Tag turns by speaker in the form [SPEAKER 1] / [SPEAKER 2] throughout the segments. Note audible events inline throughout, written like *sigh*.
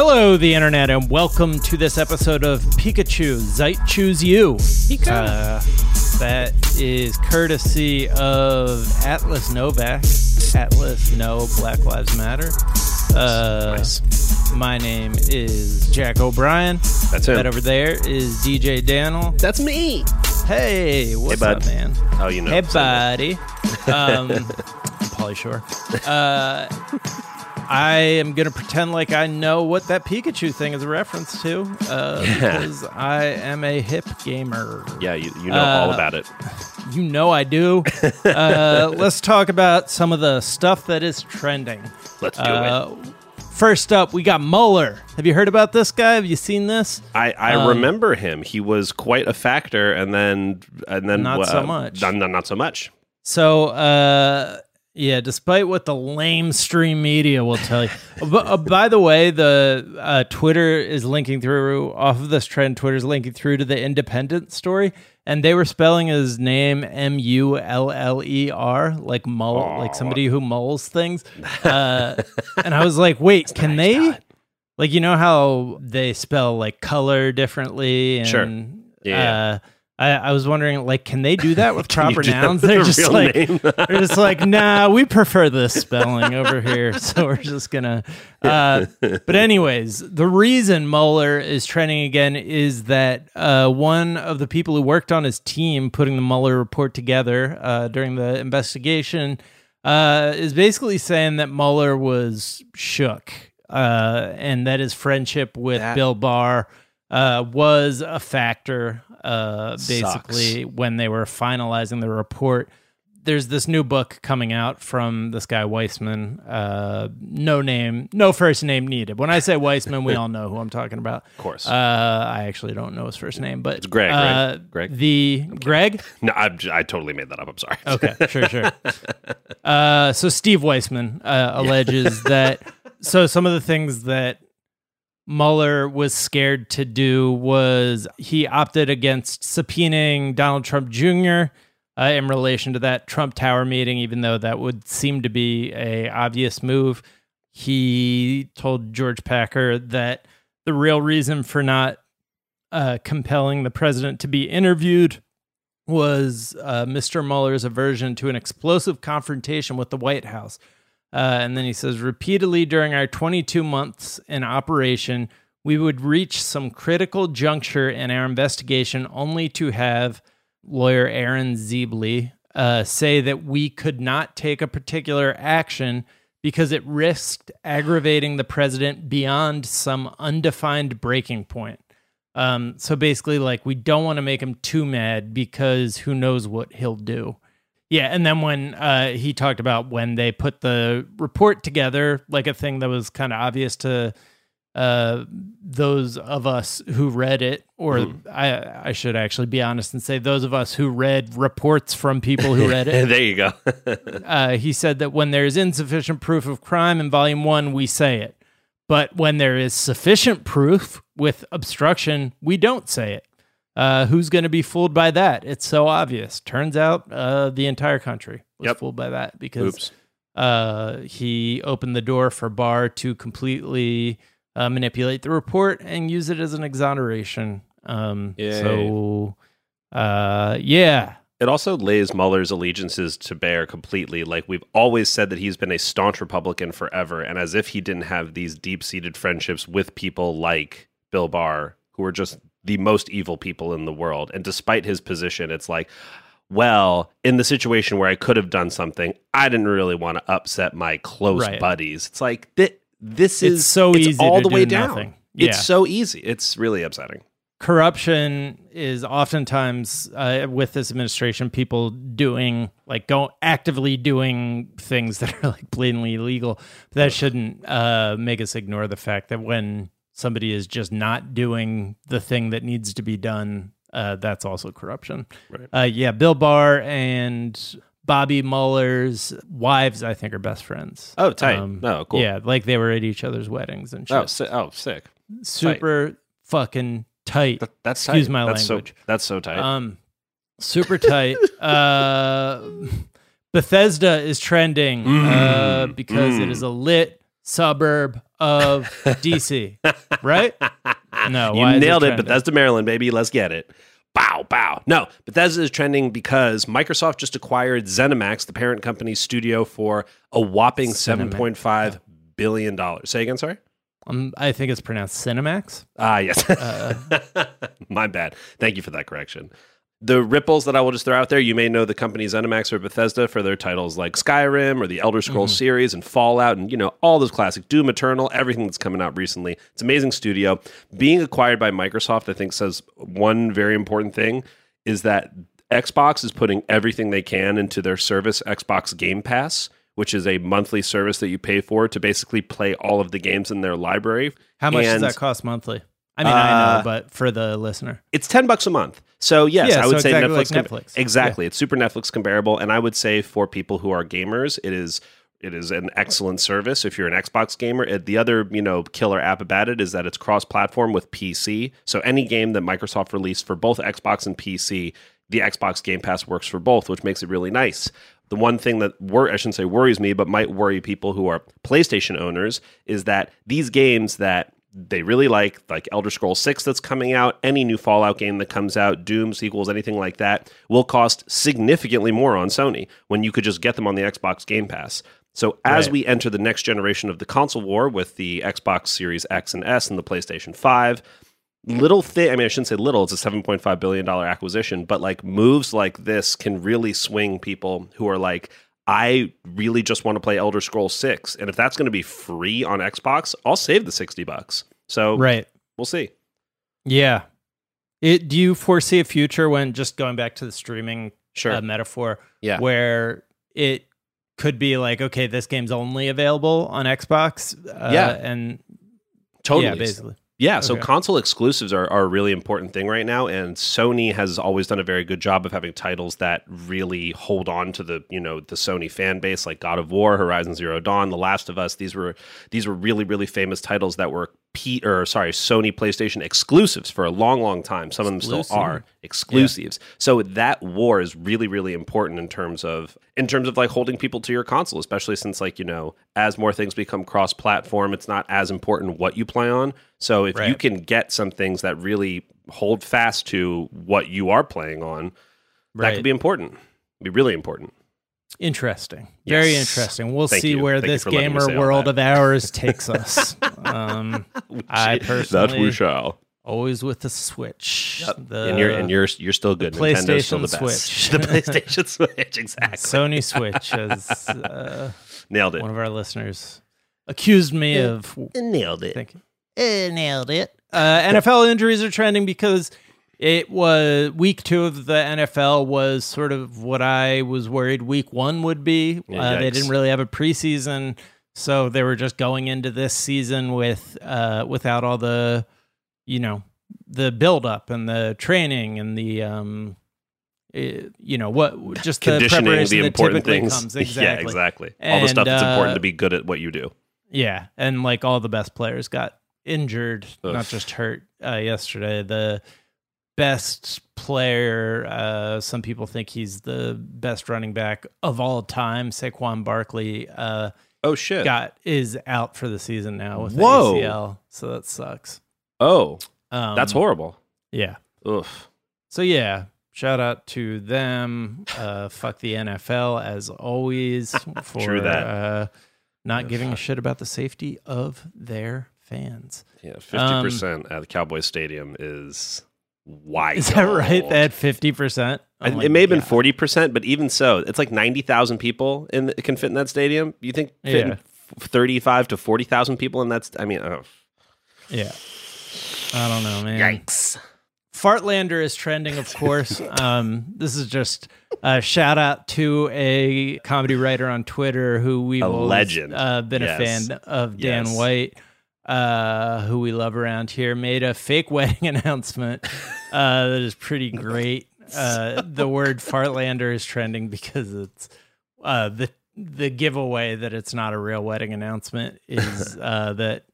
[SPEAKER 1] Hello, the internet, and welcome to this episode of Pikachu Zeit Choose You. Uh, that is courtesy of Atlas Novak. Atlas No Black Lives Matter. Uh,
[SPEAKER 2] Nice.
[SPEAKER 1] My name is Jack O'Brien.
[SPEAKER 2] That's him.
[SPEAKER 1] That over there is DJ Daniel.
[SPEAKER 2] That's me.
[SPEAKER 1] Hey, what's
[SPEAKER 2] bud.
[SPEAKER 1] up, man?
[SPEAKER 2] Oh, you know.
[SPEAKER 1] Hey, buddy. *laughs* Um, I'm Pauly Shore. Uh, I am going to pretend like I know what that Pikachu thing is a reference to uh, because I am a hip gamer.
[SPEAKER 2] Yeah, you, you know all
[SPEAKER 1] Uh,
[SPEAKER 2] about it.
[SPEAKER 1] You know I do. *laughs* uh, let's talk about some of the stuff that is trending.
[SPEAKER 2] Let's do
[SPEAKER 1] Uh,
[SPEAKER 2] it.
[SPEAKER 1] First up, we got Mueller. Have you heard about this guy? Have you seen this?
[SPEAKER 2] I, I
[SPEAKER 1] um,
[SPEAKER 2] remember him. He was quite a factor, and then and then
[SPEAKER 1] Not so
[SPEAKER 2] uh,
[SPEAKER 1] much.
[SPEAKER 2] Not, not, not so much.
[SPEAKER 1] So, uh, yeah, despite what the lame stream media will tell you. *laughs* B- uh, by the way, the uh, Twitter is linking through off of this trend. Twitter's linking through to the Independent story, and they were spelling his name M U L L E R, like mull, like somebody who mulls things. Uh, *laughs* and I was like, wait, can
[SPEAKER 2] nice
[SPEAKER 1] they? Like, you know how they spell like color differently, and
[SPEAKER 2] Sure. Yeah.
[SPEAKER 1] I, I was wondering, like, can they do that with *laughs* proper nouns? They're just like, they're just like, nah, we prefer this spelling over here. *laughs* So we're just gonna. Uh, *laughs* but anyways, the reason Mueller is trending again is that uh, one of the people who worked on his team putting the Mueller report together uh, during the investigation uh, is basically saying that Mueller was shook uh, and that his friendship with
[SPEAKER 2] That-
[SPEAKER 1] Bill Barr uh, was a factor. Uh, basically, when they were finalizing the report, there's this new book coming out from this guy Weissman. Uh, no name, no first name needed. When I say Weissman, we all know who I'm talking about.
[SPEAKER 2] Of course.
[SPEAKER 1] Uh, I actually don't know his first name, but it's
[SPEAKER 2] Greg, right?
[SPEAKER 1] Uh,
[SPEAKER 2] Greg?
[SPEAKER 1] The Greg. *laughs*
[SPEAKER 2] no, I, I totally made that up. I'm sorry.
[SPEAKER 1] Okay, *laughs* sure, sure. Uh, so Steve Weissman uh, alleges that so some of the things that Mueller was scared to do was he opted against subpoenaing Donald Trump Jr. Uh, in relation to that Trump Tower meeting, even though that would seem to be a obvious move. He told George Packer that the real reason for not uh, compelling the president to be interviewed was uh, Mr. Mueller's aversion to an explosive confrontation with the White House. Uh, and then he says, repeatedly during our 22 months in operation, we would reach some critical juncture in our investigation only to have lawyer Aaron Zebley uh, say that we could not take a particular action because it risked aggravating the president beyond some undefined breaking point. Um, so basically, like, we don't want to make him too mad because who knows what he'll do. Yeah, and then when uh, he talked about when they put the report together, like a thing that was kind of obvious to uh, those of us who read it, or I, I should actually be honest and say those of us who read reports from people who read it. *laughs*
[SPEAKER 2] there you go. *laughs*
[SPEAKER 1] uh, he said that when there is insufficient proof of crime in volume one, we say it. But when there is sufficient proof with obstruction, we don't say it. Uh, who's going to be fooled by that? It's so obvious. Turns out uh, the entire country was
[SPEAKER 2] Yep.
[SPEAKER 1] fooled by that because
[SPEAKER 2] Oops.
[SPEAKER 1] uh, he opened the door for Barr to completely uh, manipulate the report and use it as an exoneration. Um, so, uh, yeah,
[SPEAKER 2] It also lays Mueller's allegiances to bear completely. Like we've always said that he's been a staunch Republican forever, and as if he didn't have these deep seated friendships with people like Bill Barr, who are just the most evil people in the world. And despite his position, it's like, well, in the situation where I could have done something, I didn't really want to upset my close
[SPEAKER 1] Right.
[SPEAKER 2] buddies. It's like thi- this
[SPEAKER 1] It's
[SPEAKER 2] is
[SPEAKER 1] so
[SPEAKER 2] it's
[SPEAKER 1] easy
[SPEAKER 2] all the way
[SPEAKER 1] do
[SPEAKER 2] down.
[SPEAKER 1] Yeah.
[SPEAKER 2] It's so easy. It's really upsetting.
[SPEAKER 1] corruption is oftentimes uh, with this administration people doing like go actively doing things *laughs* that are like blatantly illegal that shouldn't uh, make us ignore the fact that when somebody is just not doing the thing that needs to be done uh, that's also corruption
[SPEAKER 2] Right.
[SPEAKER 1] uh, yeah bill barr and bobby mueller's wives i think are best friends
[SPEAKER 2] Oh, tight. Oh, cool.
[SPEAKER 1] yeah like they were at each other's weddings and shit
[SPEAKER 2] Oh, si- oh, sick.
[SPEAKER 1] super fucking tight
[SPEAKER 2] That, that's
[SPEAKER 1] Excuse
[SPEAKER 2] tight.
[SPEAKER 1] my
[SPEAKER 2] that's
[SPEAKER 1] language.
[SPEAKER 2] So, that's so tight.
[SPEAKER 1] Um, super tight. *laughs* uh, Bethesda is trending uh,
[SPEAKER 2] Mm,
[SPEAKER 1] because it
[SPEAKER 2] mm.
[SPEAKER 1] is a lit suburb of *laughs* DC, right? No,
[SPEAKER 2] you nailed it,
[SPEAKER 1] trending?
[SPEAKER 2] Bethesda, Maryland, baby. Let's get it. Bow, bow. No, Bethesda is trending because Microsoft just acquired ZeniMax, the parent company's studio, for a whopping
[SPEAKER 1] Cinemax.
[SPEAKER 2] 7.5 billion. dollars. Say again, sorry?
[SPEAKER 1] Um, I think it's pronounced Cinemax.
[SPEAKER 2] Ah, yes.
[SPEAKER 1] Uh, *laughs*
[SPEAKER 2] My bad. Thank you for that correction. The ripples that I will just throw out there, you may know the companies ZeniMax or Bethesda for their titles like Skyrim or the Elder Scrolls
[SPEAKER 1] Mm-hmm.
[SPEAKER 2] series and Fallout and, you know, all those classic Doom Eternal, everything that's coming out recently. It's amazing studio. Being acquired by Microsoft, I think, says one very important thing is that Xbox is putting everything they can into their service, Xbox Game Pass, which is a monthly service that you pay for to basically play all of the games in their library.
[SPEAKER 1] how much
[SPEAKER 2] And-
[SPEAKER 1] does that cost monthly? I mean, I know,
[SPEAKER 2] Uh,
[SPEAKER 1] but for the listener,
[SPEAKER 2] it's 10 bucks a month. So yes,
[SPEAKER 1] Yeah,
[SPEAKER 2] I would
[SPEAKER 1] so
[SPEAKER 2] say
[SPEAKER 1] exactly
[SPEAKER 2] Netflix,
[SPEAKER 1] like
[SPEAKER 2] com-
[SPEAKER 1] Netflix.
[SPEAKER 2] Exactly. It's super Netflix comparable and I would say for people who are gamers, it is it is an excellent service if you're an Xbox gamer. It- the other, you know, killer app about it is that it's cross-platform with PC. So any game that Microsoft released for both Xbox and PC, the Xbox Game Pass works for both, which makes it really nice. The one thing that wor- I shouldn't say worries me, but might worry people who are PlayStation owners is that these games that they really like, like Elder Scrolls 6 that's coming out, any new Fallout game that comes out, Doom sequels, anything like that, will cost significantly more on Sony when you could just get them on the Xbox Game Pass. So as
[SPEAKER 1] Right.
[SPEAKER 2] we enter the next generation of the console war with the Xbox Series X and S and the PlayStation 5, little thing, I mean, I shouldn't say little, it's a $7.5 billion acquisition, but like moves like this can really swing people who are like, I really just want to play Elder Scrolls 6. And if that's going to be free on Xbox, I'll save the 60 bucks. So
[SPEAKER 1] right?
[SPEAKER 2] we'll see.
[SPEAKER 1] Yeah. It. Do you foresee a future when just going back to the streaming
[SPEAKER 2] Sure.
[SPEAKER 1] uh, metaphor,
[SPEAKER 2] yeah.
[SPEAKER 1] where it could be like, okay, this game's only available on Xbox. Uh,
[SPEAKER 2] Yeah.
[SPEAKER 1] and
[SPEAKER 2] totally.
[SPEAKER 1] yeah, basically.
[SPEAKER 2] Yeah, so
[SPEAKER 1] Okay.
[SPEAKER 2] console exclusives are, are a really important thing right now, and Sony has always done a very good job of having titles that really hold on to the you know the Sony fan base, like God of War, Horizon Zero Dawn, The Last of Us. These were these were really really famous titles that were P or sorry Sony PlayStation exclusives for a long long time. Some of them still are exclusives. So that war is really really important in terms of in terms of like holding people to your console, especially since like you know as more things become cross platform, it's not as important what you play on. So if you can get some things that really hold fast to what you are playing on, that could be important. Be really important.
[SPEAKER 1] Interesting. Very
[SPEAKER 2] Yes.
[SPEAKER 1] interesting. We'll
[SPEAKER 2] Thank
[SPEAKER 1] see
[SPEAKER 2] you.
[SPEAKER 1] where
[SPEAKER 2] Thank
[SPEAKER 1] this
[SPEAKER 2] for letting me
[SPEAKER 1] gamer world of ours takes us. *laughs* um, I personally that we
[SPEAKER 2] shall.
[SPEAKER 1] always with the Switch. The
[SPEAKER 2] and you're and you're you're still good. Nintendo's still the
[SPEAKER 1] PlayStation
[SPEAKER 2] best.
[SPEAKER 1] Switch. *laughs*
[SPEAKER 2] the PlayStation *laughs* Switch, exactly.
[SPEAKER 1] Sony Switch, as uh,
[SPEAKER 2] Nailed it.
[SPEAKER 1] one of our listeners accused me of
[SPEAKER 2] Nailed it.
[SPEAKER 1] thinking. Uh, nailed it. Uh, NFL injuries are trending because it was week two of the NFL was sort of what I was worried week one would be.
[SPEAKER 2] Yeah,
[SPEAKER 1] uh, they didn't really have a preseason, so they were just going into this season with uh, without all the, you know, the build up and the training and the um, eh, you know what just the
[SPEAKER 2] Conditioning,
[SPEAKER 1] preparation
[SPEAKER 2] the important things.
[SPEAKER 1] comes *laughs* exactly.
[SPEAKER 2] Yeah, exactly. All the stuff
[SPEAKER 1] And,
[SPEAKER 2] that's important
[SPEAKER 1] uh,
[SPEAKER 2] to be good at what you do.
[SPEAKER 1] Yeah, and like all the best players got injured,
[SPEAKER 2] Ugh.
[SPEAKER 1] not just hurt. Uh, yesterday, the best player, uh, some people think he's the best running back of all time, Saquon Barkley, uh,
[SPEAKER 2] Oh shit.
[SPEAKER 1] got is out for the season now with
[SPEAKER 2] Whoa.
[SPEAKER 1] the ACL, so that sucks.
[SPEAKER 2] oh,
[SPEAKER 1] Um,
[SPEAKER 2] that's horrible.
[SPEAKER 1] Yeah.
[SPEAKER 2] Oof.
[SPEAKER 1] So yeah, shout out to them. Uh, fuck the NFL as always *laughs* for. Uh, not giving a shit about the safety of their fans.
[SPEAKER 2] Yeah, fifty
[SPEAKER 1] Um,
[SPEAKER 2] percent at the Cowboy Stadium is wild.
[SPEAKER 1] Is that right? They had fifty percent.
[SPEAKER 2] I- it may have been forty percent, but even so, it's like ninety thousand people in the, can fit in that stadium. You think
[SPEAKER 1] Yeah.
[SPEAKER 2] thirty-five to forty thousand people in that? St- I mean, oh,
[SPEAKER 1] Yeah. I don't know, man.
[SPEAKER 2] yikes!
[SPEAKER 1] Fartlander is trending, of course. *laughs* um, this is just a shout out to a comedy writer on Twitter who we've
[SPEAKER 2] A
[SPEAKER 1] always,
[SPEAKER 2] legend.
[SPEAKER 1] uh, been
[SPEAKER 2] Yes.
[SPEAKER 1] a fan of, Dan
[SPEAKER 2] Yes.
[SPEAKER 1] White, uh, who we love around here. Made a fake *laughs* wedding announcement uh, that is pretty *laughs* great. Uh, the word Fartlander is trending because it's uh, the the giveaway that it's not a real wedding announcement is *laughs* uh, that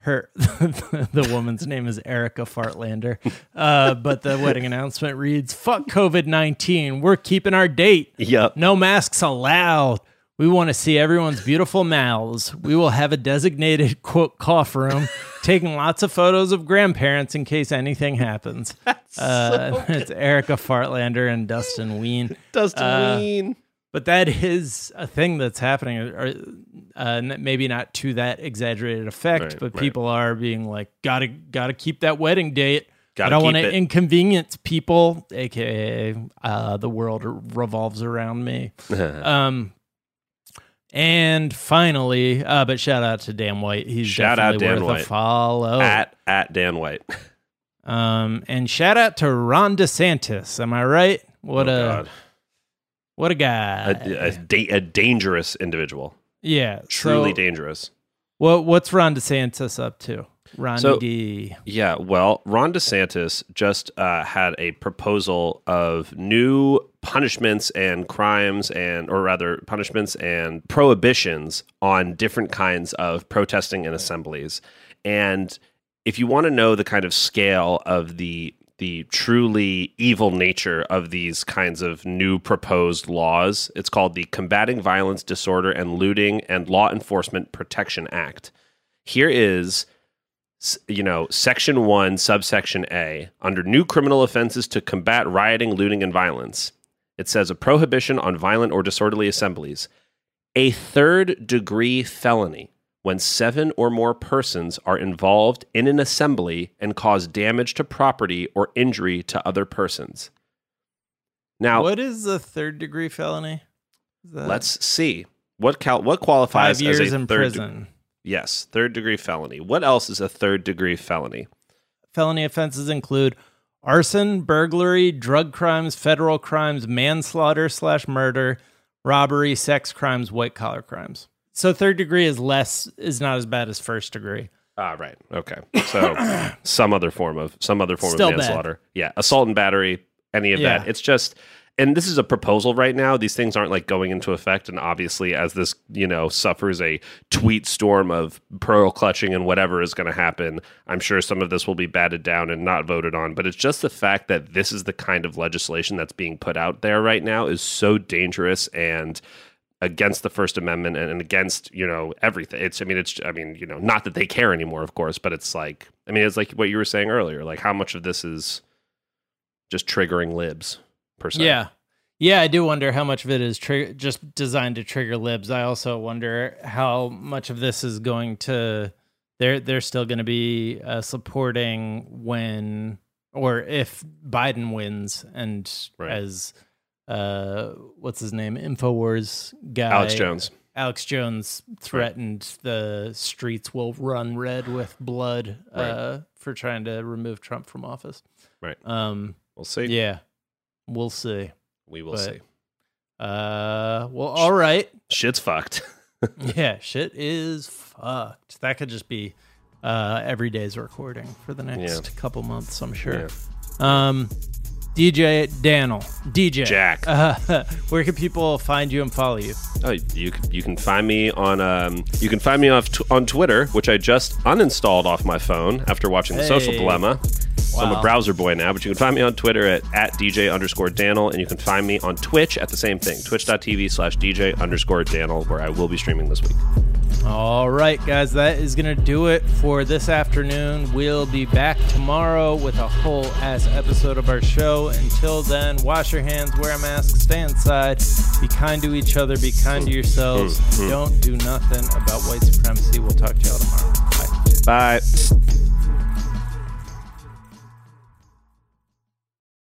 [SPEAKER 1] her the woman's name is Erica Fartlander, uh, but the wedding announcement reads "Fuck COVID nineteen, we're keeping our date.
[SPEAKER 2] Yep.
[SPEAKER 1] No masks allowed. We want to see everyone's beautiful mouths. We will have a designated quote cough room, *laughs* taking lots of photos of grandparents in case anything happens. *laughs* That's Uh, *laughs* it's Erica Fartlander and Dustin Ween.
[SPEAKER 2] Dustin
[SPEAKER 1] Uh,
[SPEAKER 2] Ween.
[SPEAKER 1] But that is a thing that's happening, or uh, maybe not to that exaggerated effect,
[SPEAKER 2] Right,
[SPEAKER 1] but
[SPEAKER 2] right.
[SPEAKER 1] people are being like, "Gotta, gotta keep that wedding date." I don't want to inconvenience people, aka uh, the world revolves around me. Um, and finally, uh, but shout out to Dan White. He's
[SPEAKER 2] Shout out Dan
[SPEAKER 1] worth
[SPEAKER 2] White.
[SPEAKER 1] a follow.
[SPEAKER 2] at at Dan White.
[SPEAKER 1] um, and shout out to Ron DeSantis. Am I right? What
[SPEAKER 2] Oh,
[SPEAKER 1] a
[SPEAKER 2] God.
[SPEAKER 1] what a guy.
[SPEAKER 2] a, a, da- a dangerous individual.
[SPEAKER 1] yeah,
[SPEAKER 2] Truly
[SPEAKER 1] so,
[SPEAKER 2] dangerous.
[SPEAKER 1] What what's Ron DeSantis up to? Ron
[SPEAKER 2] So-
[SPEAKER 1] McGee.
[SPEAKER 2] Yeah, well, Ron DeSantis just uh, had a proposal of new punishments and crimes, and or rather, punishments and prohibitions on different kinds of protesting and assemblies. And if you want to know the kind of scale of the the truly evil nature of these kinds of new proposed laws, it's called the Combating Violence, Disorder, and Looting and Law Enforcement Protection Act. Here is you know, section 1, subsection A, under new criminal offenses to combat rioting, looting, and violence. It says a prohibition on violent or disorderly assemblies. A third degree felony when seven or more persons are involved in an assembly and cause damage to property or injury to other persons. Now,
[SPEAKER 1] what is a third degree felony?
[SPEAKER 2] Let's see. What cal- what qualifies
[SPEAKER 1] five years
[SPEAKER 2] as a
[SPEAKER 1] in
[SPEAKER 2] third de-
[SPEAKER 1] prison.
[SPEAKER 2] Yes, third degree felony. What else is a third degree felony?
[SPEAKER 1] Felony offenses include arson, burglary, drug crimes, federal crimes, manslaughter slash murder, robbery, sex crimes, white collar crimes. So third degree is less is not as bad as first degree.
[SPEAKER 2] Ah, right. Okay. So some other form of some other form
[SPEAKER 1] Still
[SPEAKER 2] of
[SPEAKER 1] bad.
[SPEAKER 2] manslaughter. Yeah, assault and battery, any of
[SPEAKER 1] Yeah.
[SPEAKER 2] that. It's just and this is a proposal right now. These things aren't like going into effect and obviously as this, you know, suffers a tweet storm of pearl clutching and whatever is going to happen, I'm sure some of this will be batted down and not voted on, but it's just the fact that this is the kind of legislation that's being put out there right now is so dangerous and against the First Amendment and, against you know everything. It's I mean it's I mean you know not that they care anymore, of course, but it's like I mean it's like what you were saying earlier, like how much of this is just triggering libs per se.
[SPEAKER 1] Yeah. Yeah, I do wonder how much of it is just designed to trigger libs. I also wonder how much of this is going to they're they're still going to be uh, supporting when or if Biden wins and
[SPEAKER 2] Right.
[SPEAKER 1] as uh what's his name Infowars guy
[SPEAKER 2] Alex Jones.
[SPEAKER 1] Alex Jones threatened the streets will run red with blood uh for trying to remove Trump from office.
[SPEAKER 2] Right.
[SPEAKER 1] Um
[SPEAKER 2] We'll see.
[SPEAKER 1] yeah. We'll see.
[SPEAKER 2] We will
[SPEAKER 1] but-
[SPEAKER 2] see.
[SPEAKER 1] Uh, well, all right.
[SPEAKER 2] Shit's fucked. *laughs*
[SPEAKER 1] Yeah, shit is fucked. That could just be uh every day's recording for the next couple months, I'm sure. Um, DJ Daniel, DJ
[SPEAKER 2] Jack.
[SPEAKER 1] Uh, *laughs* where can people find you and follow you?
[SPEAKER 2] Oh, you can, you can find me on um, you can find me off t- on Twitter, which I just uninstalled off my phone after watching the Social Dilemma. So I'm a browser boy now, but you can find me on Twitter at, at DJ underscore Daniel, and you can find me on Twitch at the same thing, twitch.tv slash DJ underscore Daniel, where I will be streaming this week.
[SPEAKER 1] All right, guys, that is going to do it for this afternoon. We'll be back tomorrow with a whole ass episode of our show. Until then, wash your hands, wear a mask, stay inside, be kind to each other, be kind to yourselves, and don't do nothing about white supremacy. We'll talk to y'all tomorrow. Bye.
[SPEAKER 2] Bye.